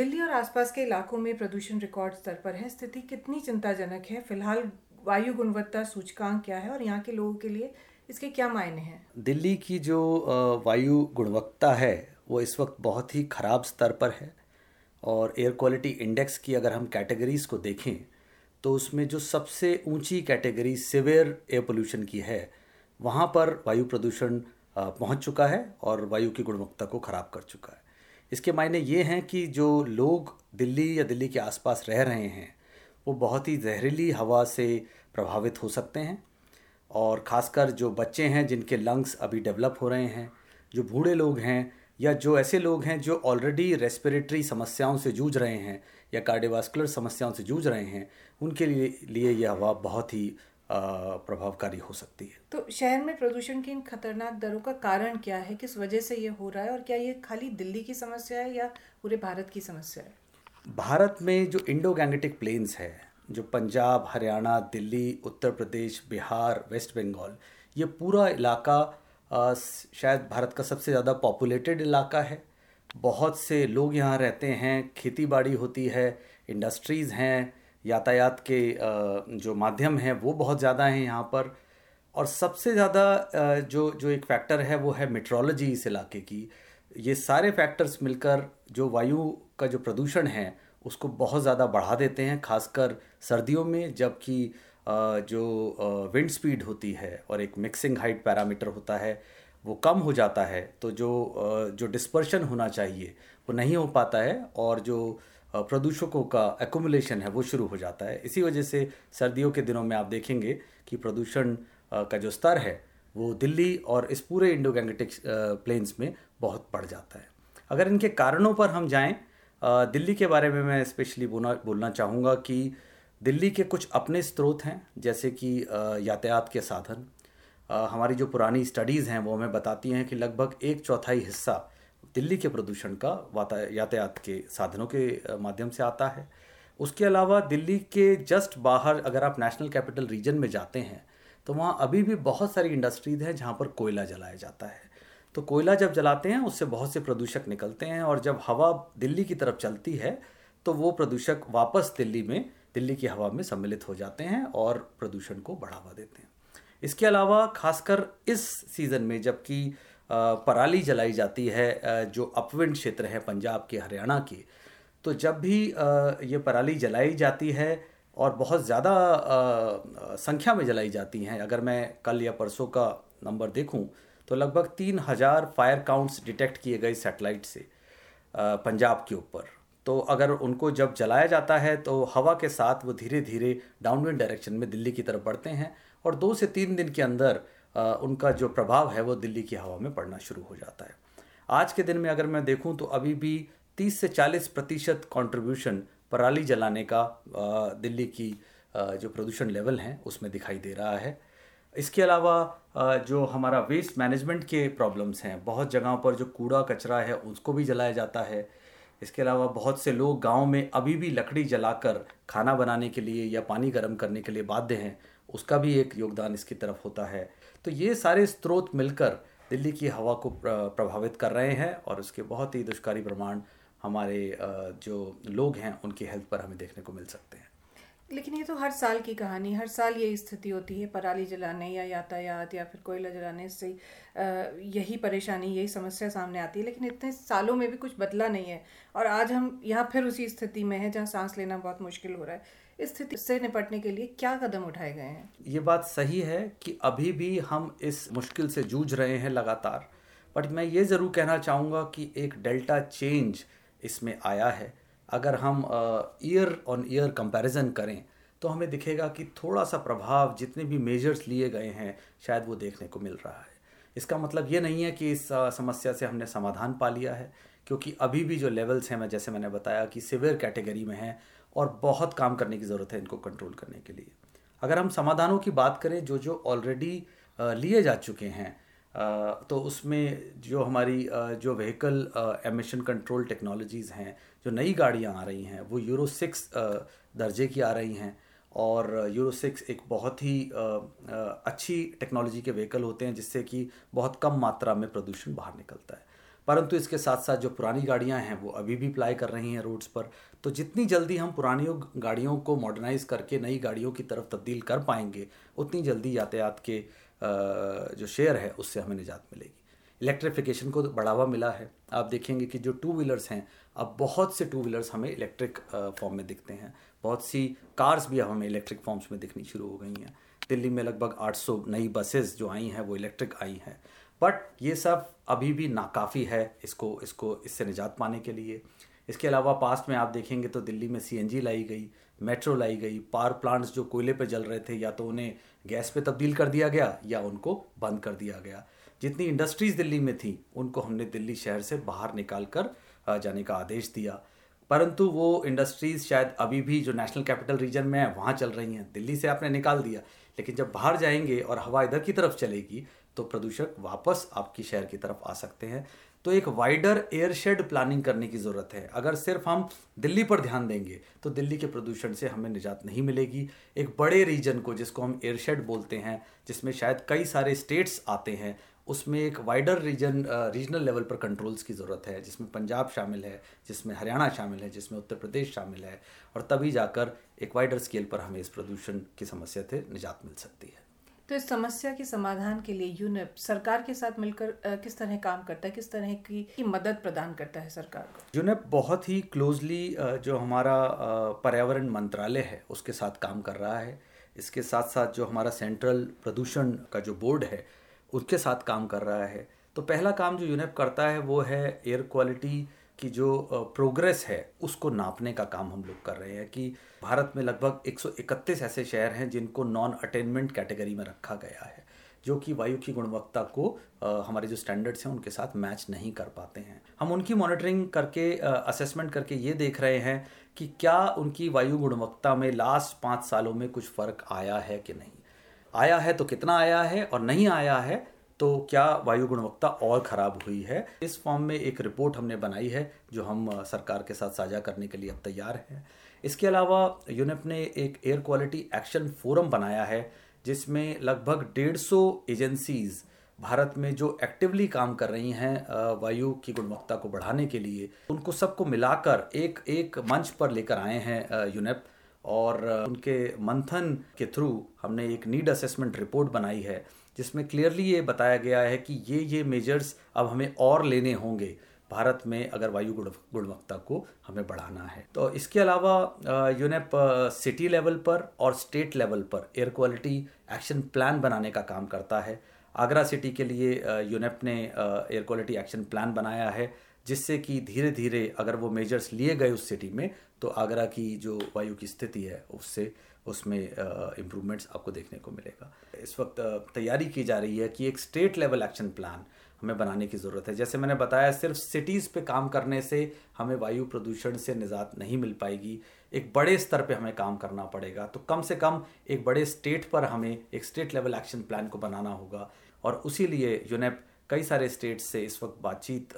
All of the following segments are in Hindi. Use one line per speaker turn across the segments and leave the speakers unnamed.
दिल्ली और आसपास के इलाकों में प्रदूषण रिकॉर्ड स्तर पर है। स्थिति कितनी चिंताजनक है? फ़िलहाल वायु गुणवत्ता सूचकांक क्या है और यहाँ के लोगों के लिए इसके क्या मायने हैं?
दिल्ली की जो वायु गुणवत्ता है, वो इस वक्त बहुत ही ख़राब स्तर पर है और एयर क्वालिटी इंडेक्स की अगर हम कैटेगरीज को देखें तो उसमें जो सबसे ऊँची कैटेगरी सिवियर एयर पोल्यूशन की है, वहाँ पर वायु प्रदूषण पहुँच चुका है और वायु की गुणवत्ता को ख़राब कर चुका है। इसके मायने ये हैं कि जो लोग दिल्ली या दिल्ली के आसपास रह रहे हैं, वो बहुत ही जहरीली हवा से प्रभावित हो सकते हैं और ख़ासकर जो बच्चे हैं जिनके लंग्स अभी डेवलप हो रहे हैं, जो बूढ़े लोग हैं या जो ऐसे लोग हैं जो ऑलरेडी रेस्पिरेटरी समस्याओं से जूझ रहे हैं या कार्डियोवास्कुलर समस्याओं से जूझ रहे हैं, उनके लिए लिए यह हवा बहुत ही प्रभावकारी हो सकती है।
तो शहर में प्रदूषण की इन खतरनाक दरों का कारण क्या है? किस वजह से ये हो रहा है? और क्या ये खाली दिल्ली की समस्या है या पूरे भारत की समस्या है?
भारत में जो इंडो गैंगेटिक प्लेन्स है जो पंजाब हरियाणा दिल्ली उत्तर प्रदेश बिहार वेस्ट बंगाल ये पूरा इलाका शायद भारत का सबसे ज़्यादा पॉपुलेटेड इलाका है। बहुत से लोग यहाँ रहते हैं खेती बाड़ी होती है इंडस्ट्रीज़ हैं यातायात के जो माध्यम हैं, वो बहुत ज़्यादा हैं यहाँ पर। और सबसे ज़्यादा जो जो एक फैक्टर है, वो है मेट्रोलॉजी इस इलाके की। ये सारे फैक्टर्स मिलकर जो वायु का जो प्रदूषण है, उसको बहुत ज़्यादा बढ़ा देते हैं, खासकर सर्दियों में, जबकि जो विंड स्पीड होती है और एक मिक्सिंग हाइट पैरामीटर होता है, वो कम हो जाता है। तो जो जो डिस्पर्शन होना चाहिए, वो नहीं हो पाता है। और जो प्रदूषकों का एकुमुलेशन है, वो शुरू हो जाता है। इसी वजह से सर्दियों के दिनों में आप देखेंगे कि प्रदूषण का जो स्तर है, वो दिल्ली और इस पूरे इंडो गैंगेटिक प्लेन्स में बहुत बढ़ जाता है। अगर इनके कारणों पर हम जाएँ दिल्ली के बारे में मैं स्पेशली बोलना बोलना चाहूँगा कि दिल्ली के कुछ अपने स्रोत हैं, जैसे कि यातायात के साधन। हमारी जो पुरानी स्टडीज़ हैं, वो हमें बताती हैं कि लगभग एक चौथाई हिस्सा दिल्ली के प्रदूषण का यातायात के साधनों के माध्यम से आता है। उसके अलावा दिल्ली के जस्ट बाहर अगर आप नेशनल कैपिटल रीजन में जाते हैं तो वहाँ अभी भी बहुत सारी इंडस्ट्रीज़ हैं जहाँ पर कोयला जलाया जाता है। तो कोयला जब जलाते हैं, उससे बहुत से प्रदूषक निकलते हैं और जब हवा दिल्ली की तरफ़ चलती है तो वो प्रदूषक वापस दिल्ली में, दिल्ली की हवा में सम्मिलित हो जाते हैं और प्रदूषण को बढ़ावा देते हैं। इसके अलावा खासकर इस सीज़न में जबकि पराली जलाई जाती है जो अपविंड क्षेत्र है पंजाब के, हरियाणा के। तो जब भी ये पराली जलाई जाती है और बहुत ज़्यादा संख्या में जलाई जाती हैं, अगर मैं कल या परसों का नंबर देखूँ तो लगभग तीन हज़ार फायर काउंट्स डिटेक्ट किए गए सेटेलाइट से पंजाब के ऊपर। तो अगर उनको जब जलाया जाता है तो हवा के साथ वो धीरे धीरे डाउनविंड डायरेक्शन में दिल्ली की तरफ़ बढ़ते हैं और दो से तीन दिन के अंदर उनका जो प्रभाव है वो दिल्ली की हवा में पड़ना शुरू हो जाता है। आज के दिन में अगर मैं देखूँ तो अभी भी 30 से 40 प्रतिशत कॉन्ट्रीब्यूशन पराली जलाने का दिल्ली की जो प्रदूषण लेवल हैं, उसमें दिखाई दे रहा है। इसके अलावा जो हमारा वेस्ट मैनेजमेंट के प्रॉब्लम्स हैं, बहुत जगहों पर जो कूड़ा कचरा है, उसको भी जलाया जाता है। इसके अलावा बहुत से लोग गाँव में अभी भी लकड़ी जलाकर खाना बनाने के लिए या पानी गर्म करने के लिए बाध्य हैं, उसका भी एक योगदान इसकी तरफ़ होता है। तो ये सारे स्रोत मिलकर दिल्ली की हवा को प्रभावित कर रहे हैं और उसके बहुत ही दुष्कारी प्रमाण हमारे जो लोग हैं, उनकी हेल्थ पर हमें देखने को मिल सकते हैं।
लेकिन ये तो हर साल की कहानी, हर साल ये स्थिति होती है, पराली जलाने या यातायात या फिर कोयला जलाने से यही परेशानी, यही समस्या सामने आती है, लेकिन इतने सालों में भी कुछ बदला नहीं है। और आज हम यहाँ फिर उसी स्थिति में हैं जहाँ सांस लेना बहुत मुश्किल हो रहा है। इस स्थिति से निपटने के लिए क्या कदम उठाए गए हैं?
ये बात सही है कि अभी भी हम इस मुश्किल से जूझ रहे हैं लगातार। बट मैं ये ज़रूर कहना चाहूँगा कि एक डेल्टा चेंज इसमें आया है। अगर हम ईयर ऑन ईयर कंपैरिजन करें तो हमें दिखेगा कि थोड़ा सा प्रभाव जितने भी मेजर्स लिए गए हैं, शायद वो देखने को मिल रहा है। इसका मतलब ये नहीं है कि इस समस्या से हमने समाधान पा लिया है, क्योंकि अभी भी जो लेवल्स हैं, मैं, जैसे मैंने बताया कि सिवियर कैटेगरी में हैं और बहुत काम करने की ज़रूरत है इनको कंट्रोल करने के लिए। अगर हम समाधानों की बात करें, जो जो ऑलरेडी लिए जा चुके हैं तो उसमें जो हमारी जो व्हीकल एमिशन कंट्रोल टेक्नोलॉजीज़ हैं, जो नई गाड़ियाँ आ रही हैं, वो यूरो सिक्स दर्जे की आ रही हैं। और यूरो सिक्स एक बहुत ही अच्छी टेक्नोलॉजी के व्हीकल होते हैं, जिससे कि बहुत कम मात्रा में प्रदूषण बाहर निकलता है। परंतु इसके साथ साथ जो पुरानी गाड़ियाँ हैं, वो अभी भी प्लाई कर रही हैं रोड्स पर। तो जितनी जल्दी हम पुरानी गाड़ियों को मॉडर्नाइज करके नई गाड़ियों की तरफ़ तब्दील कर पाएँगे, उतनी जल्दी यातायात के जो शेयर है, उससे हमें निजात मिलेगी। इलेक्ट्रिफिकेशन को बढ़ावा मिला है। आप देखेंगे कि जो टू व्हीलर्स हैं, अब बहुत से टू व्हीलर्स हमें इलेक्ट्रिक फॉर्म में दिखते हैं। बहुत सी कार्स भी अब हमें इलेक्ट्रिक फॉर्म्स में दिखनी शुरू हो गई हैं। दिल्ली में लगभग 800 नई बसेस जो आई हैं, वो इलेक्ट्रिक आई हैं। बट ये सब अभी भी नाकाफ़ी है इसको इसको, इससे निजात पाने के लिए। इसके अलावा पास्ट में आप देखेंगे तो दिल्ली में सीएनजी लाई गई, मेट्रो लाई गई, पावर प्लांट्स जो कोयले पे जल रहे थे, या तो उन्हें गैस पे तब्दील कर दिया गया, या उनको बंद कर दिया गया। जितनी इंडस्ट्रीज़ दिल्ली में थी, उनको हमने दिल्ली शहर से बाहर निकाल कर जाने का आदेश दिया। परंतु वो इंडस्ट्रीज़ शायद अभी भी जो नेशनल कैपिटल रीजन में है, वहाँ चल रही हैं। दिल्ली से आपने निकाल दिया, लेकिन जब बाहर जाएँगे और हवा इधर की तरफ़ चलेगी तो प्रदूषक वापस आपकी शहर की तरफ़ आ सकते हैं। तो एक वाइडर एयरशेड प्लानिंग करने की ज़रूरत है। अगर सिर्फ़ हम दिल्ली पर ध्यान देंगे तो दिल्ली के प्रदूषण से हमें निजात नहीं मिलेगी। एक बड़े रीजन को जिसको हम एयरशेड बोलते हैं, जिसमें शायद कई सारे स्टेट्स आते हैं उसमें एक वाइडर रीजन रीजनल लेवल पर कंट्रोल्स की ज़रूरत है जिसमें पंजाब शामिल है जिसमें हरियाणा शामिल है जिसमें उत्तर प्रदेश शामिल है और तभी जाकर एक वाइडर स्केल पर हमें इस प्रदूषण की समस्या से निजात मिल सकती है।
तो इस समस्या के समाधान के लिए यूनिप सरकार के साथ मिलकर किस तरह काम करता है किस तरह की, की मदद प्रदान करता है सरकार को?
यूनिप बहुत ही क्लोजली जो हमारा पर्यावरण मंत्रालय है उसके साथ काम कर रहा है। इसके साथ साथ जो हमारा सेंट्रल प्रदूषण का जो बोर्ड है उसके साथ काम कर रहा है। तो पहला काम जो यूनेप करता है वो है एयर क्वालिटी की जो प्रोग्रेस है, उसको नापने का काम हम लोग कर रहे हैं कि भारत में लगभग 131 ऐसे शहर हैं जिनको नॉन अटेनमेंट कैटेगरी में रखा गया है, जो कि वायु की गुणवत्ता को हमारे जो स्टैंडर्ड्स हैं उनके साथ मैच नहीं कर पाते हैं। हम उनकी मॉनिटरिंग करके असेसमेंट करके ये देख रहे हैं कि क्या उनकी वायु गुणवत्ता में लास्ट पाँच सालों में कुछ फ़र्क आया है कि नहीं। आया है तो कितना आया है और नहीं आया है तो क्या वायु गुणवत्ता और ख़राब हुई है? इस फॉर्म में एक रिपोर्ट हमने बनाई है, जो हम सरकार के साथ साझा करने के लिए अब तैयार हैं। इसके अलावा यूनिप ने एक एयर क्वालिटी एक्शन फोरम बनाया है, जिसमें लगभग डेढ़ सौ एजेंसीज़ भारत में जो एक्टिवली काम कर रही हैं वायु की गुणवत्ता को बढ़ाने के लिए, उनको सबको मिलाकर एक एक मंच पर लेकर आए हैं यूनेप और उनके मंथन के थ्रू हमने एक नीड असेसमेंट रिपोर्ट बनाई है, जिसमें क्लियरली ये बताया गया है कि ये ये मेजर्स अब हमें और लेने होंगे। भारत में अगर वायु गुणवत्ता को हमें बढ़ाना है। तो इसके अलावा यूनेप सिटी लेवल पर और स्टेट लेवल पर एयर क्वालिटी एक्शन प्लान बनाने का काम करता है। आगरा सिटी के लिए यूनेप ने एयर क्वालिटी एक्शन प्लान बनाया है, जिससे कि धीरे धीरे अगर वो मेजर्स लिए गए उस सिटी में तो आगरा की जो वायु की स्थिति है, उससे, उसमें इम्प्रूवमेंट्स आपको देखने को मिलेगा। इस वक्त तैयारी की जा रही है कि एक स्टेट लेवल एक्शन प्लान हमें बनाने की ज़रूरत है। जैसे मैंने बताया, सिर्फ़ सिटीज़ पे काम करने से हमें वायु प्रदूषण से निजात नहीं मिल पाएगी। एक बड़े स्तर पे हमें काम करना पड़ेगा। तो कम से कम एक बड़े स्टेट पर हमें एक स्टेट लेवल एक्शन प्लान को बनाना होगा। और उसी लिए यूनेप कई सारे स्टेट्स से इस वक्त बातचीत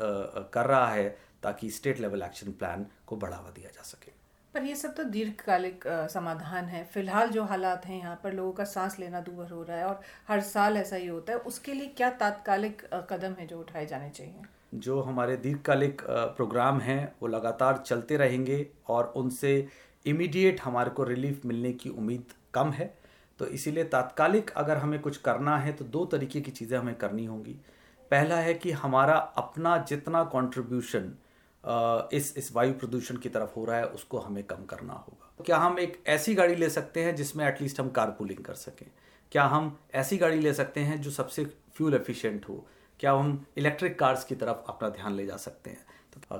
कर रहा है ताकि स्टेट लेवल एक्शन प्लान को बढ़ावा दिया जा सके।
पर ये सब तो दीर्घकालिक समाधान है। फ़िलहाल जो हालात हैं यहाँ पर लोगों का सांस लेना दूर हो रहा है और हर साल ऐसा ही होता है। उसके लिए क्या तात्कालिक कदम है जो उठाए जाने चाहिए?
जो हमारे दीर्घकालिक प्रोग्राम हैं, वो लगातार चलते रहेंगे और उनसे इमीडिएट हमारे को रिलीफ मिलने की उम्मीद कम है। तो इसीलिए तात्कालिक अगर हमें कुछ करना है तो दो तरीके की चीज़ें हमें करनी होंगी। पहला है कि हमारा अपना जितना कंट्रीब्यूशन इस इस वायु प्रदूषण की तरफ़ हो रहा है, उसको हमें कम करना होगा। क्या हम एक ऐसी गाड़ी ले सकते हैं जिसमें एटलीस्ट हम कार पुलिंग कर सकें? क्या हम ऐसी गाड़ी ले सकते हैं जो सबसे फ्यूल एफिशिएंट हो? क्या हम इलेक्ट्रिक कार्स की तरफ़ अपना ध्यान ले जा सकते हैं?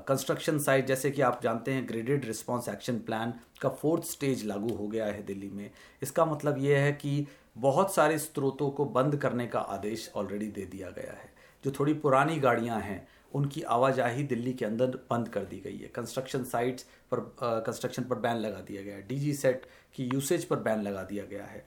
कंस्ट्रक्शन साइट जैसे कि आप जानते हैं ग्रेडेड रिस्पांस एक्शन प्लान का फोर्थ स्टेज लागू हो गया है दिल्ली में। इसका मतलब ये है कि बहुत सारे स्रोतों को बंद करने का आदेश ऑलरेडी दे दिया गया है। जो थोड़ी पुरानी गाड़ियाँ हैं उनकी आवाजाही दिल्ली के अंदर बंद कर दी गई है। कंस्ट्रक्शन साइट्स पर कंस्ट्रक्शन पर बैन लगा दिया गया है। डीजी सेट की यूसेज पर बैन लगा दिया गया है।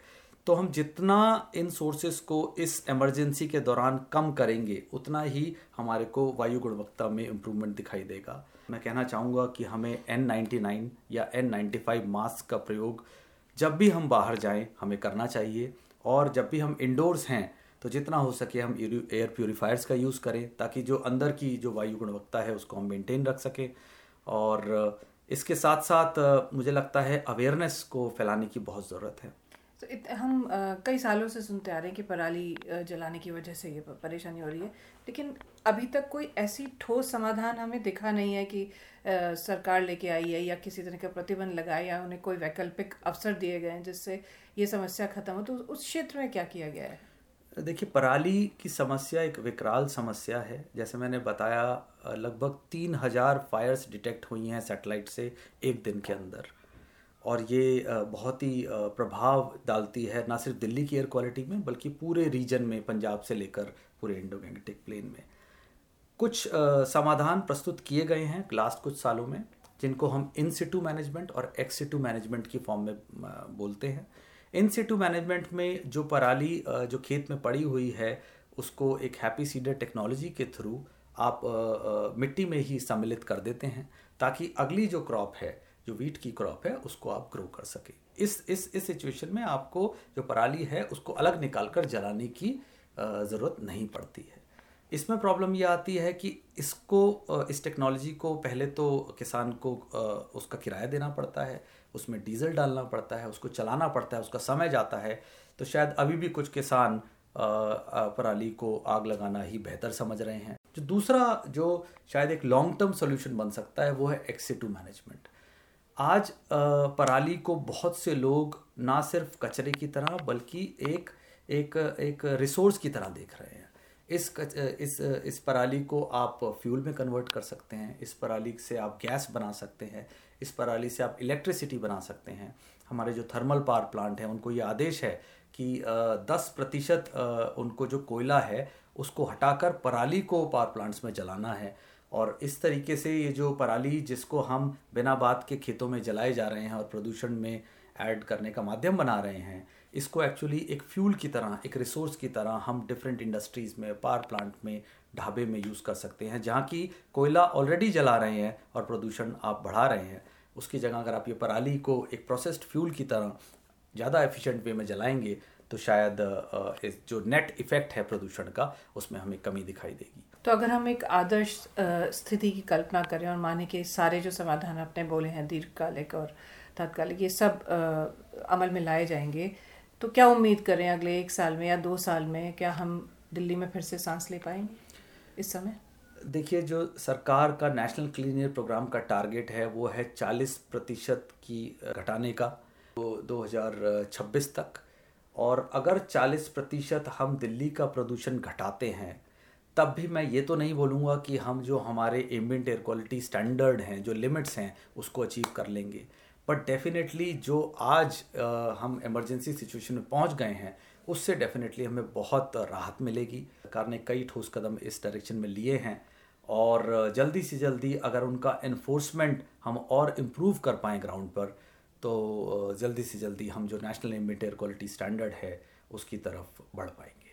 तो हम जितना इन सोर्सेस को इस एमरजेंसी के दौरान कम करेंगे, उतना ही हमारे को वायु गुणवत्ता में इम्प्रूवमेंट दिखाई देगा। मैं कहना चाहूँगा कि हमें एन नाइन्टी नाइन या एन नाइन्टी फाइव मास्क का प्रयोग जब भी हम बाहर जाएँ, हमें करना चाहिए। और जब भी हम इंडोर्स हैं तो जितना हो सके हम एयर प्योरीफायर्स का यूज़ करें ताकि जो अंदर की जो वायु गुणवत्ता है उसको हम मेंटेन रख सकें। और इसके साथ साथ मुझे लगता है अवेयरनेस को फैलाने की बहुत ज़रूरत है।
तो इत, हम आ, कई सालों से सुनते आ रहे हैं कि पराली जलाने की वजह से ये परेशानी हो रही है। लेकिन अभी तक कोई ऐसी ठोस समाधान हमें दिखा नहीं है कि आ, सरकार लेके आई है या किसी तरह का प्रतिबंध लगाया या उन्हें कोई वैकल्पिक अवसर दिए गए हैं जिससे ये समस्या खत्म हो। तो उस क्षेत्र में क्या किया गया है?
देखिए, पराली की समस्या एक विकराल समस्या है। जैसे मैंने बताया लगभग तीन हज़ार फायर्स डिटेक्ट हुई हैं सेटेलाइट से एक दिन के अंदर। और ये बहुत ही प्रभाव डालती है ना सिर्फ़ दिल्ली की एयर क्वालिटी में, बल्कि पूरे रीजन में, पंजाब से लेकर पूरे इंडो गैंगटिक प्लेन में। कुछ समाधान प्रस्तुत किए गए हैं लास्ट कुछ सालों में, जिनको हम इन सिटू मैनेजमेंट और एक्स सिटू मैनेजमेंट की फॉर्म में, बोलते हैं। इन सिटू मैनेजमेंट में जो पराली जो खेत में पड़ी हुई है, उसको एक हैप्पी सीडर टेक्नोलॉजी के थ्रू आप मिट्टी में ही सम्मिलित कर देते हैं, ताकि अगली जो क्रॉप है, जो वीट की क्रॉप है, उसको आप ग्रो कर सके। इस इस इस सिचुएशन में आपको जो पराली है, उसको अलग निकाल कर जलाने की ज़रूरत नहीं पड़ती है। इसमें प्रॉब्लम ये आती है कि इसको इस टेक्नोलॉजी को पहले तो किसान को उसका किराया देना पड़ता है उसमें डीजल डालना पड़ता है, उसको चलाना पड़ता है, उसका समय जाता है तो शायद अभी भी कुछ किसान पराली को आग लगाना ही बेहतर समझ रहे हैं। जो दूसरा, जो शायद एक लॉन्ग टर्म सोल्यूशन बन सकता है, वो है एक्सीटू मैनेजमेंट आज पराली को बहुत से लोग ना सिर्फ़ कचरे की तरह, बल्कि एक एक एक रिसोर्स की तरह देख रहे हैं। इस इस इस पराली को आप फ्यूल में कन्वर्ट कर सकते हैं, इस पराली से आप गैस बना सकते हैं, इस पराली से आप इलेक्ट्रिसिटी बना सकते हैं। हमारे जो थर्मल पावर प्लांट हैं, उनको ये आदेश है कि दस प्रतिशत उनको जो कोयला है, उसको हटाकर पराली को पावर प्लांट्स में जलाना है। और इस तरीके से ये जो पराली जिसको हम बिना बात के खेतों में जलाए जा रहे हैं और प्रदूषण में ऐड करने का माध्यम बना रहे हैं इसको एक्चुअली एक फ्यूल की तरह, एक रिसोर्स की तरह हम डिफरेंट इंडस्ट्रीज़ में पावर प्लांट में, ढाबे में यूज़ कर सकते हैं, जहाँ की कोयला ऑलरेडी जला रहे हैं और प्रदूषण आप बढ़ा रहे हैं। उसकी जगह अगर आप ये पराली को एक प्रोसेस्ड फ्यूल की तरह ज़्यादा एफिशिएंट वे में जलाएँगे तो शायद जो नेट इफ़ेक्ट है प्रदूषण का, उसमें हमें कमी दिखाई देगी।
तो अगर हम एक आदर्श स्थिति की कल्पना करें और माने कि सारे जो समाधान आपने बोले हैं दीर्घकालिक और तात्कालिक, ये सब अमल में लाए जाएँगे तो क्या उम्मीद करें अगले एक साल में या दो साल में क्या हम दिल्ली में फिर से सांस ले पाएँगे इस समय?
देखिए, जो सरकार का नेशनल क्लीन एयर प्रोग्राम का टारगेट है, वो है 40 प्रतिशत की घटाने का तो 2026 तक। और अगर 40 प्रतिशत हम दिल्ली का प्रदूषण घटाते हैं, तब भी मैं ये तो नहीं बोलूँगा कि हम जो हमारे एम्बियंट एयर क्वालिटी स्टैंडर्ड हैं, जो लिमिट्स हैं, उसको अचीव कर लेंगे। बट डेफिनेटली जो आज हम इमरजेंसी सिचुएशन में पहुँच गए हैं, उससे डेफिनेटली हमें बहुत राहत मिलेगी। सरकार ने कई ठोस कदम इस डायरेक्शन में लिए हैं। और जल्दी से जल्दी अगर उनका इन्फोर्समेंट हम और इम्प्रूव कर पाएँ ग्राउंड पर तो जल्दी से जल्दी हम जो national ambient air quality standard है, उसकी तरफ़ बढ़ पाएँगे।